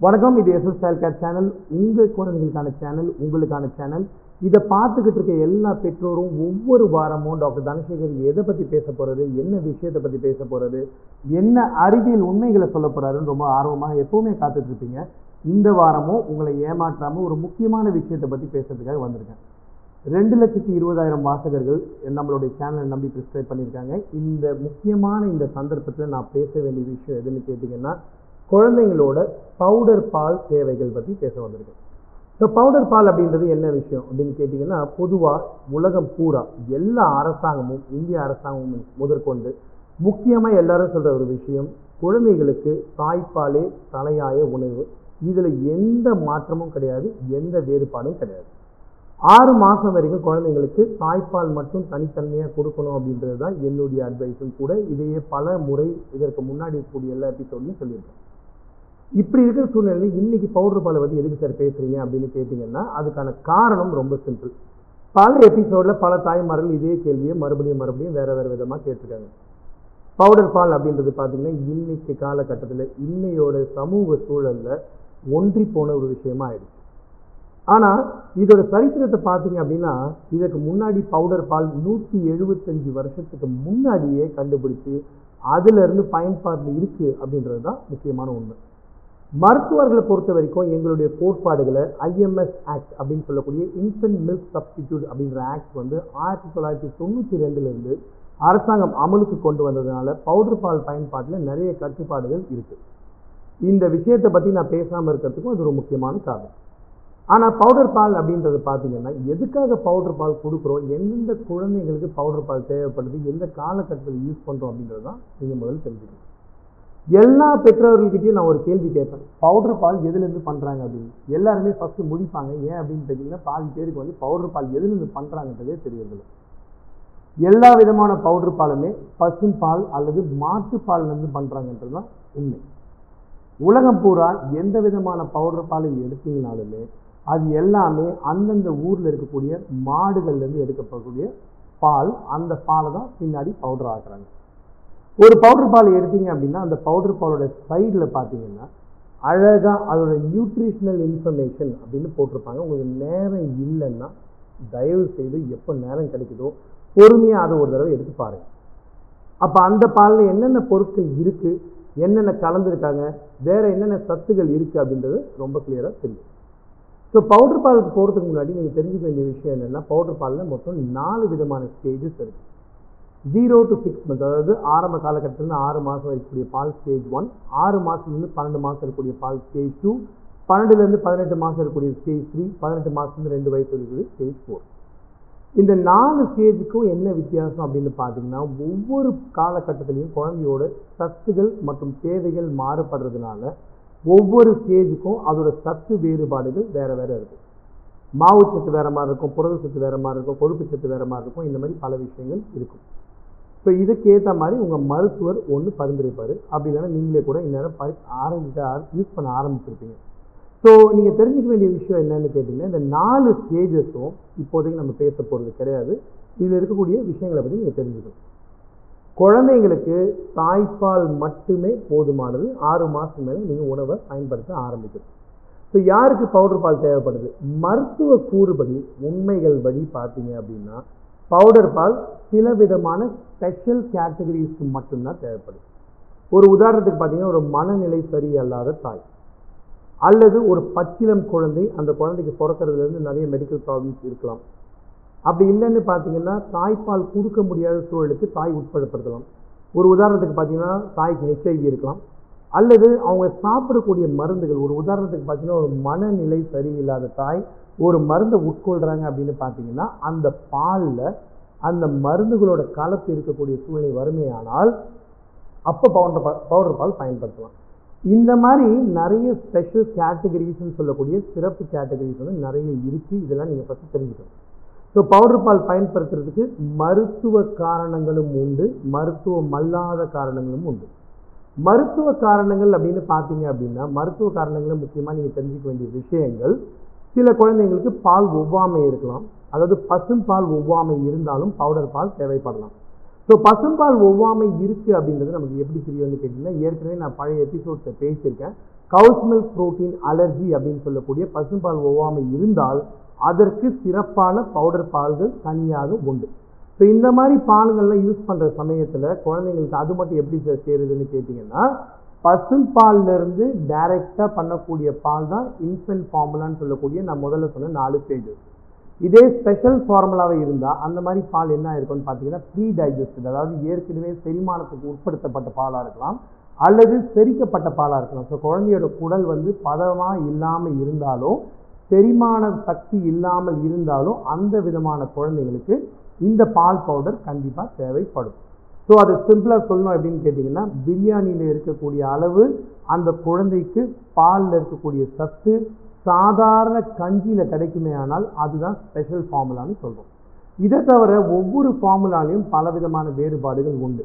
வணக்கம் இது SS style care channel உங்கள் குழந்தைகளுக்கான சேனல் உங்களுக்கான சேனல் இதை பார்த்துக்கிட்டு இருக்க எல்லா பெற்றோரும் ஒவ்வொரு வாரமும் டாக்டர் தனசேகர் எதை பற்றி பேச போகிறது என்ன விஷயத்தை பற்றி பேச போகிறது என்ன அறிவியல் உண்மைகளை சொல்ல போகிறாருன்னு ரொம்ப ஆர்வமாக எப்போவுமே காத்துட்ருப்பீங்க இந்த வாரமும் உங்களை ஏமாற்றாமல் ஒரு முக்கியமான விஷயத்தை பற்றி பேசுறதுக்காக வந்திருக்கேன். ரெண்டு லட்சத்தி இருபதாயிரம் வாசகர்கள் நம்மளுடைய சேனலை நம்பி ப்ரிஸ்கிரைப் பண்ணியிருக்காங்க. இந்த முக்கியமான இந்த சந்தர்ப்பத்தில் நான் பேச வேண்டிய விஷயம் எதுன்னு கேட்டிங்கன்னா குழந்தைங்களோட பவுடர் பால் தேவைகள் பற்றி பேச வந்திருக்கேன். ஸோ பவுடர் பால் அப்படின்றது என்ன விஷயம் அப்படின்னு கேட்டிங்கன்னா பொதுவாக உலகம் பூரா எல்லா அரசாங்கமும் இந்திய அரசாங்கமும் முதற்கொண்டு முக்கியமாக எல்லாரும் சொல்கிற ஒரு விஷயம் குழந்தைகளுக்கு தாய்ப்பாலே தலையாய உணவு. இதில் எந்த மாற்றமும் கிடையாது எந்த வேறுபாடும் கிடையாது. ஆறு மாதம் வரைக்கும் குழந்தைங்களுக்கு தாய்ப்பால் மட்டும் தனித்தன்மையாக கொடுக்கணும் அப்படின்றது தான் என்னுடைய அட்வைஸும் கூட. இதையே பல முறை இதற்கு முன்னாடி கூடிய எல்லா எபிசோட்லையும் சொல்லியிருக்கேன். இப்படி இருக்கிற சூழ்நிலையில் இன்னைக்கு பவுடர் பாலை பற்றி எதுக்கு சார் பேசுகிறீங்க அப்படின்னு கேட்டிங்கன்னா அதுக்கான காரணம் ரொம்ப சிம்பிள் பல எபிசோடில் பல தாய்மார்கள் இதே கேள்வியை மறுபடியும் மறுபடியும் வேறு வேறு விதமாக கேட்டிருக்காங்க. பவுடர் பால் அப்படின்றது பார்த்தீங்கன்னா இன்னைக்கு காலகட்டத்தில் இன்னையோட சமூக சூழலில் ஒன்றி போன ஒரு விஷயமா ஆயிடுச்சு. ஆனால் இதோட சரித்திரத்தை பார்த்தீங்க அப்படின்னா இதற்கு முன்னாடி பவுடர் பால் நூற்றி எழுபத்தஞ்சு வருஷத்துக்கு முன்னாடியே கண்டுபிடிச்சு அதிலிருந்து பயன்பாட்டில் இருக்குது அப்படின்றது தான் முக்கியமான உண்மை. மருத்துவர்களை பொறுத்த வரைக்கும் எங்களுடைய கோட்பாடுகளை ஐஎம்எஸ் ஆக்ட் அப்படின்னு சொல்லக்கூடிய இன்ஃபென்ட் மில்க் சப்ஸ்டிடியூட் அப்படின்ற ஆக்ட் வந்து ஆயிரத்தி தொள்ளாயிரத்தி தொண்ணூற்றி ரெண்டுலேருந்து அரசாங்கம் அமலுக்கு கொண்டு வந்ததுனால பவுடர் பால் பயன்பாட்டில் நிறைய கட்டுப்பாடுகள் இருக்குது இந்த விஷயத்தை பற்றி நான் பேசாமல் இருக்கிறதுக்கும் அது ஒரு முக்கியமான காரணம். ஆனால் பவுடர் பால் அப்படின்றது பார்த்தீங்கன்னா எதுக்காக பவுடர் பால் கொடுக்குறோம்? எந்தெந்த குழந்தைங்களுக்கு பவுடர் பால் தேவைப்படுது? எந்த காலகட்டத்தில் யூஸ் பண்ணுறோம் அப்படின்றது தான் நீங்கள் முதல்ல தெரிஞ்சுக்கணும். எல்லா பெற்றோர்கள்கிட்டையும் நான் ஒரு கேள்வி கேட்பேன். பவுடர் பால் எதுலேருந்து பண்ணுறாங்க அப்படின்னு. எல்லாருமே ஃபஸ்ட்டு முடிப்பாங்க. ஏன் அப்படின்னு பார்த்தீங்கன்னா பாதி பேருக்கு வந்து பவுடர் பால் எதுலேருந்து பண்ணுறாங்கன்றதே தெரியவில்லை எல்லா விதமான பவுடர் பாலுமே பசும் பால் அல்லது மாட்டு பால்லேருந்து பண்ணுறாங்கன்றது தான் உண்மை. உலகம் பூரா எந்த விதமான பவுடர் பாலை எடுத்தீங்கனாலுமே அது எல்லாமே அந்தந்த ஊரில் இருக்கக்கூடிய மாடுகள்லேருந்து எடுக்கப்படக்கூடிய பால் அந்த பாலை தான் பின்னாடி பவுடர் ஆக்குறாங்க. ஒரு பவுடர் பால் எடுத்தீங்க அப்படின்னா அந்த பவுடர் பாலோட சைடில் பார்த்தீங்கன்னா அழகாக அதோட நியூட்ரிஷ்னல் இன்ஃபர்மேஷன் அப்படின்னு போட்டிருப்பாங்க. உங்களுக்கு நேரம் இல்லைன்னா தயவு செய்து எப்போ நேரம் கிடைக்குதோ பொறுமையாக அதை ஒரு தடவை எடுத்து பாருங்கள் அப்போ அந்த பாலில் என்னென்ன பொருட்கள் இருக்குது என்னென்ன கலந்துருக்காங்க வேறு என்னென்ன சத்துகள் இருக்குது அப்படின்றது ரொம்ப கிளியராக தெரியும். ஸோ பவுடர் பாலுக்கு போகிறதுக்கு முன்னாடி நீங்கள் தெரிஞ்சுக்க வேண்டிய விஷயம் என்னென்னா பவுடர் பாலில் மொத்தம் நாலு விதமான ஸ்டேஜஸ் இருக்குது ஜீரோ டு சிக்ஸ் மந்த் அதாவது ஆரம்ப காலகட்டத்தில் ஆறு மாதம் இருக்கக்கூடிய பால் ஸ்டேஜ் ஒன் ஆறு மாதத்துலேருந்து பன்னெண்டு மாதம் இருக்கக்கூடிய பால் ஸ்டேஜ் டூ பன்னெண்டுலேருந்து பதினெட்டு மாதம் இருக்கக்கூடிய ஸ்டேஜ் த்ரீ பதினெட்டு மாதத்துலேருந்து ரெண்டு வயசு இருக்கக்கூடிய ஸ்டேஜ் ஃபோர் இந்த நாலு ஸ்டேஜுக்கும் என்ன வித்தியாசம் அப்படின்னு பார்த்தீங்கன்னா ஒவ்வொரு காலகட்டத்திலையும் குழந்தையோட சத்துகள் மற்றும் தேவைகள் மாறுபடுறதுனால ஒவ்வொரு ஸ்டேஜுக்கும் அதோட சத்து வேறுபாடுகள் வேறு வேறு இருக்கும் மாவு சத்து வேறு மாதிரி இருக்கும் புரத சத்து வேறு மாதிரி இருக்கும் கொழுப்பு சத்து வேறு மாதிரி இருக்கும் இந்த மாதிரி பல விஷயங்கள் இருக்கும். ஸோ இதுக்கு ஏற்ற மாதிரி உங்கள் மருத்துவர் ஒன்று பரிந்துரைப்பார். அப்படி இல்லைன்னா நீங்களே கூட இந்நேரம் பரி ஆரம்பிக்க யூஸ் பண்ண ஆரம்பிச்சிருப்பீங்க. ஸோ நீங்கள் தெரிஞ்சுக்க வேண்டிய விஷயம் என்னன்னு கேட்டிங்கன்னா இந்த நாலு ஸ்டேஜஸும் இப்போதைக்கு நம்ம பேச போகிறது கிடையாது. இதில் இருக்கக்கூடிய விஷயங்களை பற்றி நீங்கள் தெரிஞ்சுக்கணும். குழந்தைங்களுக்கு தாய்ப்பால் மட்டுமே போதுமானது. ஆறு மாதம் மேலே நீங்கள் உணவை பயன்படுத்த ஆரம்பிக்கணும். ஸோ யாருக்கு பவுடர் பால் தேவைப்படுது? மருத்துவ கூறுபடி உண்மைகள் படி பார்த்தீங்க அப்படின்னா பவுடர் பால் சில விதமான ஸ்பெஷல் கேட்டகரிஸ்க்கு மட்டும்தான் தேவைப்படுது. ஒரு உதாரணத்துக்கு பார்த்தீங்கன்னா ஒரு மனநிலை சரியல்லாத தாய் அல்லது ஒரு பச்சிலம் குழந்தை அந்த குழந்தைக்கு பிறக்கிறதுலேருந்து நிறைய மெடிக்கல் ப்ராப்ளம்ஸ் இருக்கலாம். அப்படி இல்லைன்னு பார்த்தீங்கன்னா தாய்ப்பால் கொடுக்க முடியாத சூழலுக்கு தாய் உட்படுத்தலாம் ஒரு உதாரணத்துக்கு பார்த்தீங்கன்னா தாய்க்கு ஹெச்ஐவி இருக்கலாம். அல்லது அவங்க சாப்பிடக்கூடிய மருந்துகள் ஒரு உதாரணத்துக்கு பார்த்தீங்கன்னா ஒரு மனநிலை சரியில்லாத தாய் ஒரு மருந்தை உட்கொள்கிறாங்க அப்படின்னு பார்த்தீங்கன்னா அந்த பாலில் அந்த மருந்துகளோட கலப்பு இருக்கக்கூடிய சூழ்நிலை வறுமையானால் அப்போ பவுடர் பால் பவுடர் பால் பயன்படுத்தலாம். இந்த மாதிரி நிறைய ஸ்பெஷல் கேட்டகரிஸ்ன்னு சொல்லக்கூடிய சிறப்பு கேட்டகரிஸ் வந்து நிறைய இருக்குது இதெல்லாம் நீங்கள் ஃபஸ்ட்டு தெரிஞ்சுக்கணும். ஸோ பவுடர் பால் பயன்படுத்துறதுக்கு மருத்துவ காரணங்களும் உண்டு மருத்துவம் அல்லாத காரணங்களும் உண்டு. மருத்துவ காரணங்கள் அப்படின்னு பார்த்தீங்க அப்படின்னா மருத்துவ காரணங்களில் முக்கியமாக நீங்கள் தெரிஞ்சுக்க வேண்டிய விஷயங்கள் சில குழந்தைங்களுக்கு பால் ஒவ்வாமை இருக்கலாம். அதாவது பசும்பால் ஒவ்வாமை இருந்தாலும் பவுடர் பால் தேவைப்படலாம். ஸோ பசும்பால் ஒவ்வாமை இருக்குது அப்படின்றது நமக்கு எப்படி தெரியும்னு கேட்டிங்கன்னா ஏற்கனவே நான் பழைய எபிசோட்ஸை பேசியிருக்கேன். கவுஸ் மில்க் புரோட்டீன் அலர்ஜி அப்படின்னு சொல்லக்கூடிய பசும்பால் ஒவ்வாமை இருந்தால் அதற்கு சிறப்பான பவுடர் பால்கள் தனியாக உண்டு. ஸோ இந்த மாதிரி பால்கள்லாம் யூஸ் பண்ணுற சமயத்தில் குழந்தைங்களுக்கு அது மட்டும் எப்படி சார் சேருதுன்னு கேட்டிங்கன்னா பசும்பால்ல இருந்து டைரெக்டாக பண்ணக்கூடிய பால் தான் இன்ஃபென்ட் ஃபார்முலான்னு சொல்லக்கூடிய நான் முதல்ல சொன்ன நாலு ஸ்டேஜஸ் இதே ஸ்பெஷல் ஃபார்முலாவை இருந்தால் அந்த மாதிரி பால் என்ன இருக்கும்னு பார்த்தீங்கன்னா ப்ரீ டைஜஸ்டட் அதாவது ஏற்கனவே செரிமானத்துக்கு உட்படுத்தப்பட்ட பாலாக இருக்கலாம் அல்லது செரிக்கப்பட்ட பாலாக இருக்கலாம். ஸோ குழந்தையோட குடல் வந்து பதமாக இல்லாமல் இருந்தாலும் செரிமான சக்தி இல்லாமல் இருந்தாலும் அந்த விதமான குழந்தைங்களுக்கு இந்த பால் பவுடர் கண்டிப்பாக தேவைப்படும். ஸோ அது சிம்பிளாக சொல்லணும் அப்படின்னு கேட்டிங்கன்னா பிரியாணியில் இருக்கக்கூடிய அளவு அந்த குழந்தைக்கு பாலில் இருக்கக்கூடிய சத்து சாதாரண கஞ்சியில் கிடைக்குமே ஆனால் அதுதான் ஸ்பெஷல் ஃபார்முலான்னு சொல்கிறோம் இதை தவிர ஒவ்வொரு ஃபார்முலாலையும் பலவிதமான வேறுபாடுகள் உண்டு.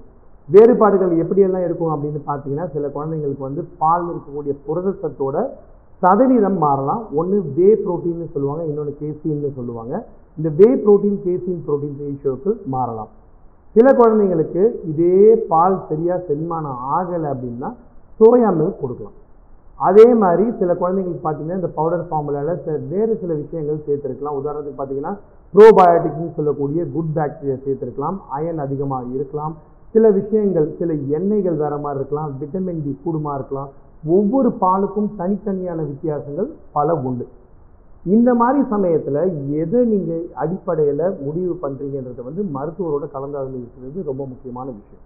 வேறுபாடுகள் எப்படியெல்லாம் இருக்கும் அப்படின்னு பார்த்தீங்கன்னா சில குழந்தைங்களுக்கு வந்து பால் இருக்கக்கூடிய புரத சத்தோட சதவீதம் மாறலாம். ஒன்று வே புரோட்டீன்னு சொல்லுவாங்க இன்னொன்று கேசின்னு சொல்லுவாங்க. இந்த வே புரோட்டீன் கேசின் புரோட்டீன் ரேஷியோக்கள் மாறலாம். சில குழந்தைங்களுக்கு இதே பால் சரியாக செரிமானம் ஆகலை அப்படின்னா சோயா மில்க் கொடுக்கலாம். அதே மாதிரி சில குழந்தைங்களுக்கு பார்த்தீங்கன்னா இந்த பவுடர் ஃபார்முலாவில் சில வேறு சில விஷயங்கள் சேர்த்துருக்கலாம். உதாரணத்துக்கு பார்த்தீங்கன்னா ப்ரோபயோட்டிக்னு சொல்லக்கூடிய குட் பாக்டீரியா சேர்த்துருக்கலாம். அயன் அதிகமாக இருக்கலாம். சில விஷயங்கள் சில எண்ணெய்கள் வேறு மாதிரி இருக்கலாம். விட்டமின் டி கூடுமா இருக்கலாம். ஒவ்வொரு பாலுக்கும் தனித்தனியான வித்தியாசங்கள் பல உண்டு. இந்த மாதிரி சமயத்தில் எதை நீங்கள் அடிப்படையில் முடிவு பண்ணுறீங்கன்றத வந்து மருத்துவரோட கலந்தாலோசிக்கிறது ரொம்ப முக்கியமான விஷயம்.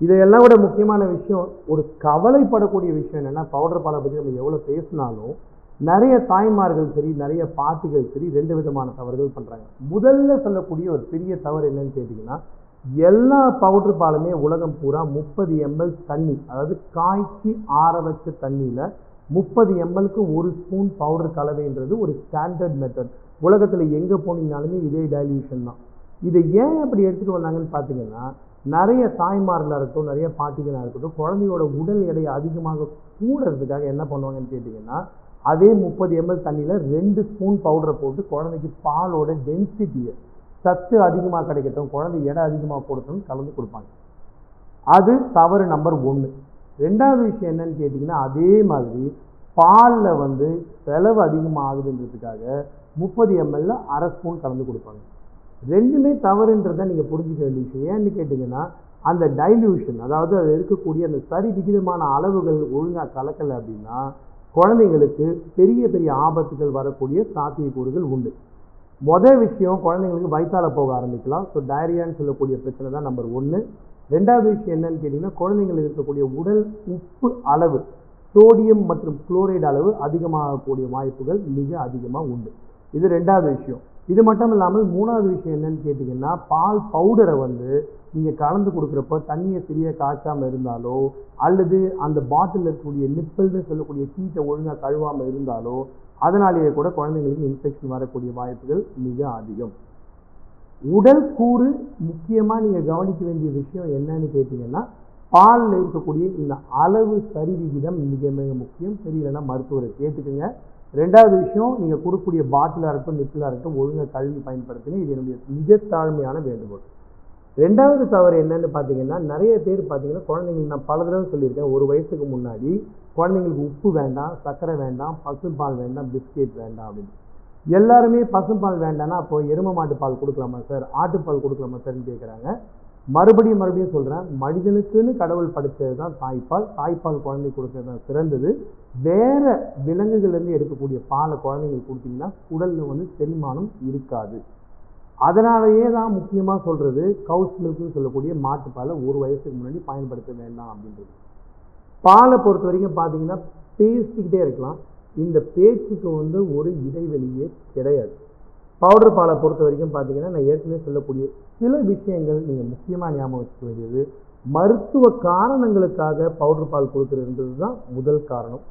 இதையெல்லாம் விட முக்கியமான விஷயம் ஒரு கவலைப்படக்கூடிய விஷயம் என்னென்னா பவுடர் பாலை பற்றி நம்ம எவ்வளோ பேசினாலும் நிறைய தாய்மார்கள் சரி நிறைய பாட்டிகள் சரி ரெண்டு விதமான தவறுகள் பண்ணுறாங்க முதல்ல சொல்லக்கூடிய ஒரு பெரிய தவறு என்னன்னு கேட்டிங்கன்னா எல்லா பவுடர் பாலுமே உலகம் பூரா முப்பது எம்எல் தண்ணி அதாவது காய்ச்சி ஆற வச்ச தண்ணியில் முப்பது எம்எல்க்கு ஒரு ஸ்பூன் பவுடர் கலவைன்றது ஒரு ஸ்டாண்டர்ட் மெத்தட் உலகத்தில் எங்கே போனீங்கனாலுமே இதே டைல்யூஷன் தான். இதை ஏன் அப்படி எடுத்துகிட்டு வந்தாங்கன்னு பார்த்தீங்கன்னா நிறைய தாய்மார்களாக இருக்கட்டும் நிறைய பாட்டிகளாக இருக்கட்டும் குழந்தையோட உடல் எடையை அதிகமாக கூடுறதுக்காக என்ன பண்ணுவாங்கன்னு கேட்டிங்கன்னா அதே முப்பது எம்எல் தண்ணியில் ரெண்டு ஸ்பூன் பவுடரை போட்டு குழந்தைக்கு பாலோட டென்சிட்டியை சத்து அதிகமாக கிடைக்கட்டும் குழந்தை எடை அதிகமாக கொடுக்கணும்னு கலந்து கொடுப்பாங்க. அது தவறு நம்பர் ஒன்று ரெண்டாவது விஷயம் என்னன்னு கேட்டிங்கன்னா அதே மாதிரி பாலில் வந்து செலவு அதிகமாக ஆகுதுன்றதுக்காக முப்பது எம்எல்ல அரை ஸ்பூன் கலந்து கொடுப்பாங்க. ரெண்டுமே தவறுன்றதை நீங்கள் புரிஞ்சிக்க வேண்டிய விஷயம். ஏன்னு கேட்டிங்கன்னா அந்த டைல்யூஷன் அதாவது அது இருக்கக்கூடிய அந்த சரி விகிதமான அளவுகள் ஒழுங்காக கலக்கலை அப்படின்னா குழந்தைங்களுக்கு பெரிய பெரிய ஆபத்துகள் வரக்கூடிய சாத்தியக்கூறுகள் உண்டு. மொதல் விஷயம் குழந்தைங்களுக்கு வயிற்றால் போக ஆரம்பிக்கலாம். ஸோ டயரியான்னு சொல்லக்கூடிய பிரச்சனை தான் நம்பர் ஒன்று ரெண்டாவது விஷயம் என்னன்னு கேட்டிங்கன்னா குழந்தைங்களுக்கு இருக்கக்கூடிய உடல் உப்பு அளவு சோடியம் மற்றும் குளோரைடு அளவு அதிகமாகக்கூடிய வாய்ப்புகள் மிக அதிகமாக உண்டு. இது ரெண்டாவது விஷயம். இது மட்டும் இல்லாமல் மூணாவது விஷயம் என்னன்னு கேட்டிங்கன்னா பால் பவுடரை வந்து நீங்கள் கலந்து கொடுக்குறப்ப தண்ணியை சரியாக காய்ச்சாமல் இருந்தாலோ அல்லது அந்த பாட்டிலில் இருக்கக்கூடிய நிப்பிள்னு சொல்லக்கூடிய ஹீட்டை ஒழுங்காக கழுவாமல் இருந்தாலோ அதனாலேயே கூட குழந்தைங்களுக்கு இன்ஃபெக்ஷன் வரக்கூடிய வாய்ப்புகள் மிக அதிகம். உடல் கூறு முக்கியமாக நீங்கள் கவனிக்க வேண்டிய விஷயம் என்னன்னு கேட்டிங்கன்னா பாலில் இருக்கக்கூடிய இந்த அளவு சரி விகிதம் மிக மிக முக்கியம். தெரியலன்னா மருத்துவரை கேட்டுக்கோங்க. ரெண்டாவது விஷயம் நீங்கள் கொடுக்கக்கூடிய பாட்டிலாக இருக்கட்டும் நிப்பிலாக இருக்கட்டும் ஒழுங்காக கழுவி பயன்படுத்துங்க. இது என்னுடைய மிக தாழ்மையான வேண்டுகோள். ரெண்டாவது தவறு என்னன்னு பார்த்தீங்கன்னா நிறைய பேர் பார்த்தீங்கன்னா குழந்தைங்களுக்கு நான் பல தடவை சொல்லியிருக்கேன். ஒரு வயசுக்கு முன்னாடி குழந்தைங்களுக்கு உப்பு வேண்டாம் சர்க்கரை வேண்டாம் பசும்பால் வேண்டாம் பிஸ்கெட் வேண்டாம் அப்படின்னு. எல்லாருமே பசும்பால் வேண்டாம்னா அப்போ எரும மாட்டு பால் கொடுக்கலாமா சார்? ஆட்டுப்பால் கொடுக்கலாமா சார்னு கேட்குறாங்க மறுபடியும் மறுபடியும் சொல்கிறேன் மனிதனுக்குன்னு கடவுள் படைத்தது தான் தாய்ப்பால். தாய்ப்பால் குழந்தை கொடுக்கறது தான் சிறந்தது. வேறு விலங்குகள்லேருந்து எடுக்கக்கூடிய பாலை குழந்தைங்களுக்கு கொடுத்தீங்கன்னா உடலில் வந்து செரிமானம் இருக்காது. அதனாலேயே தான் முக்கியமாக சொல்கிறது கவுஸ் மில்க்னு சொல்லக்கூடிய மாட்டுப்பாலை ஒரு வயசுக்கு முன்னாடி பயன்படுத்த வேண்டாம் அப்படின்றது. பாலை பொறுத்த வரைக்கும் பார்த்தீங்கன்னா பேசிக்கிட்டே இருக்கலாம். இந்த பேச்சுக்கு வந்து ஒரு இடைவெளியே கிடையாது. பவுடர் பாலை பொறுத்த வரைக்கும் பார்த்தீங்கன்னா நான் ஏற்கனவே சொல்லக்கூடிய சில விஷயங்கள் நீங்கள் முக்கியமாக ஞாபகம் வச்சுக்க வேண்டியது. மருத்துவ காரணங்களுக்காக பவுடர் பால் கொடுக்குறதுன்றது தான் முதல் காரணம்.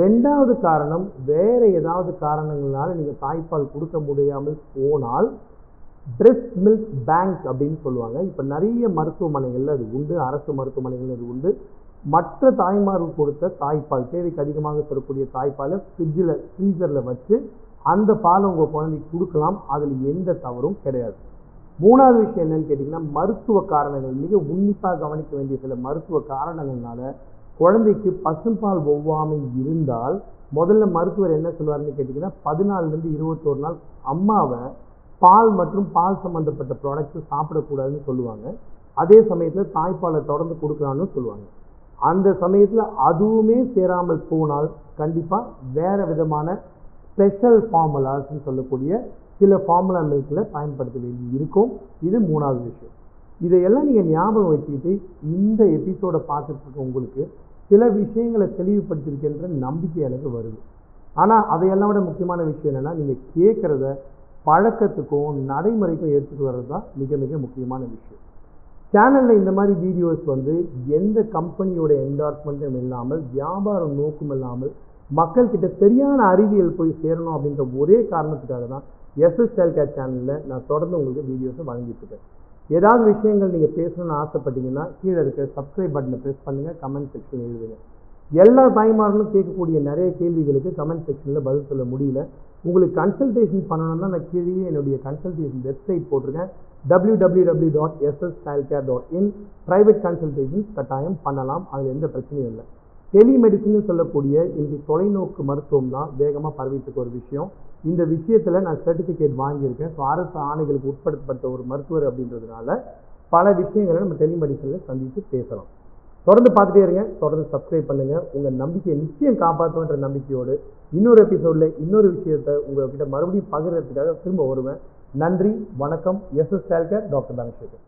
ரெண்டாவது காரணம் வேறு ஏதாவது காரணங்களால் நீங்கள் தாய்ப்பால் கொடுக்க முடியாமல் போனால் பிரெஸ்ட் மில்க் பேங்க் அப்படின்னு சொல்லுவாங்க. இப்போ நிறைய மருத்துவமனைகளில் அது உண்டு அரசு மருத்துவமனைகளில் அது உண்டு. மற்ற தாய்மார்கள் கொடுத்த தாய்ப்பால் தேவைக்கு அதிகமாக தரக்கூடிய தாய்ப்பாலை ஃப்ரிட்ஜில் ஃப்ரீசரில் வச்சு அந்த பாலை உங்கள் குழந்தைக்கு கொடுக்கலாம். அதில் எந்த தவறும் கிடையாது. மூணாவது விஷயம் என்னன்னு கேட்டிங்கன்னா மருத்துவ காரணங்கள். மிக உன்னிப்பாக கவனிக்க வேண்டிய சில மருத்துவ காரணங்கள்னால குழந்தைக்கு பசும்பால் ஒவ்வாமை இருந்தால் முதல்ல மருத்துவர் என்ன சொல்லுவாருன்னு கேட்டிங்கன்னா பதினாலுலேருந்து இருபத்தோரு நாள் அம்மாவை பால் மற்றும் பால் சம்மந்தப்பட்ட ப்ராடக்ட்ஸ் சாப்பிடக்கூடாதுன்னு சொல்லுவாங்க. அதே சமயத்தில் தாய்ப்பாலை தொடர்ந்து கொடுக்கலான்னு சொல்லுவாங்க. அந்த சமயத்தில் அதுவுமே சேராமல் போனால் கண்டிப்பாக வேறு விதமான ஸ்பெஷல் ஃபார்முலாஸ்ன்னு சொல்லக்கூடிய சில ஃபார்முலா மில்கில் பயன்படுத்த வேண்டி இருக்கும். இது மூணாவது விஷயம். இதையெல்லாம் நீங்கள் ஞாபகம் வச்சுக்கிட்டு இந்த எபிசோடை பார்த்துட்டு உங்களுக்கு சில விஷயங்களை தெளிவுபடுத்திருக்கின்ற நம்பிக்கை எனக்கு வருது. ஆனால் அதையெல்லாம் விட முக்கியமான விஷயம் என்னென்னா நீங்கள் கேட்குறத பழக்கத்துக்கும் நடைமுறைக்கும் எடுத்துகிட்டு வர்றது தான் மிக மிக முக்கியமான விஷயம். சேனலில் இந்த மாதிரி வீடியோஸ் வந்து எந்த கம்பெனியோட என்டார்ஸ்மெண்ட்டும் இல்லாமல் வியாபார நோக்கம் இல்லாமல் மக்கள்கிட்ட சரியான அறிவியல் போய் சேரணும் அப்படின்ற ஒரே காரணத்துக்காக தான் எஸ்எஸ் டெல்கேட் சேனலில் நான் தொடர்ந்து உங்களுக்கு வீடியோஸை வழங்கிட்டு இருக்கேன். ஏதாவது விஷயங்கள் நீங்கள் பேசணும்னு ஆசைப்பட்டீங்கன்னா கீழே இருக்க சப்ஸ்கிரைப் பட்டனை ப்ரெஸ் பண்ணுங்கள் கமெண்ட் செக்ஷன் எழுதுங்க. எல்லா தாய்மார்களும் கேட்கக்கூடிய நிறைய கேள்விகளுக்கு கமெண்ட் செக்ஷனில் பதில் சொல்ல முடியல. உங்களுக்கு கன்சல்டேஷன் பண்ணணும்னா நான் கீழே என்னுடைய கன்சல்டேஷன் வெப்சைட் போட்டிருக்கேன். W W W dot SS style care dot in private consultation கட்டாயம் பண்ணலாம். அதில் எந்த பிரச்சனையும் இல்லை. டெலிமெடிசின்னு சொல்லக்கூடிய இந்த தொலைநோக்கு மருத்துவம் தான் வேகமாக பரவிட்டு ஒரு விஷயம். இந்த விஷயத்தில் நான் சர்டிஃபிகேட் வாங்கியிருக்கேன். ஸோ அரசு ஆணைகளுக்கு உட்படுத்தப்பட்ட ஒரு மருத்துவர் அப்படின்றதுனால பல விஷயங்களை நம்ம டெலிமெடிசனில் சந்தித்து பேசலாம். தொடர்ந்து பார்த்துட்டே இருங்க. தொடர்ந்து சப்ஸ்கிரைப் பண்ணுங்கள் உங்கள் நம்பிக்கையை நிச்சயம் காப்பாற்றுன்ற நம்பிக்கையோடு இன்னொரு எபிசோடில் இன்னொரு விஷயத்தை உங்கள்கிட்ட மறுபடியும் பகிர்றதுக்காக திரும்ப வருவேன். நன்றி வணக்கம். S yes doctor Dhanasekar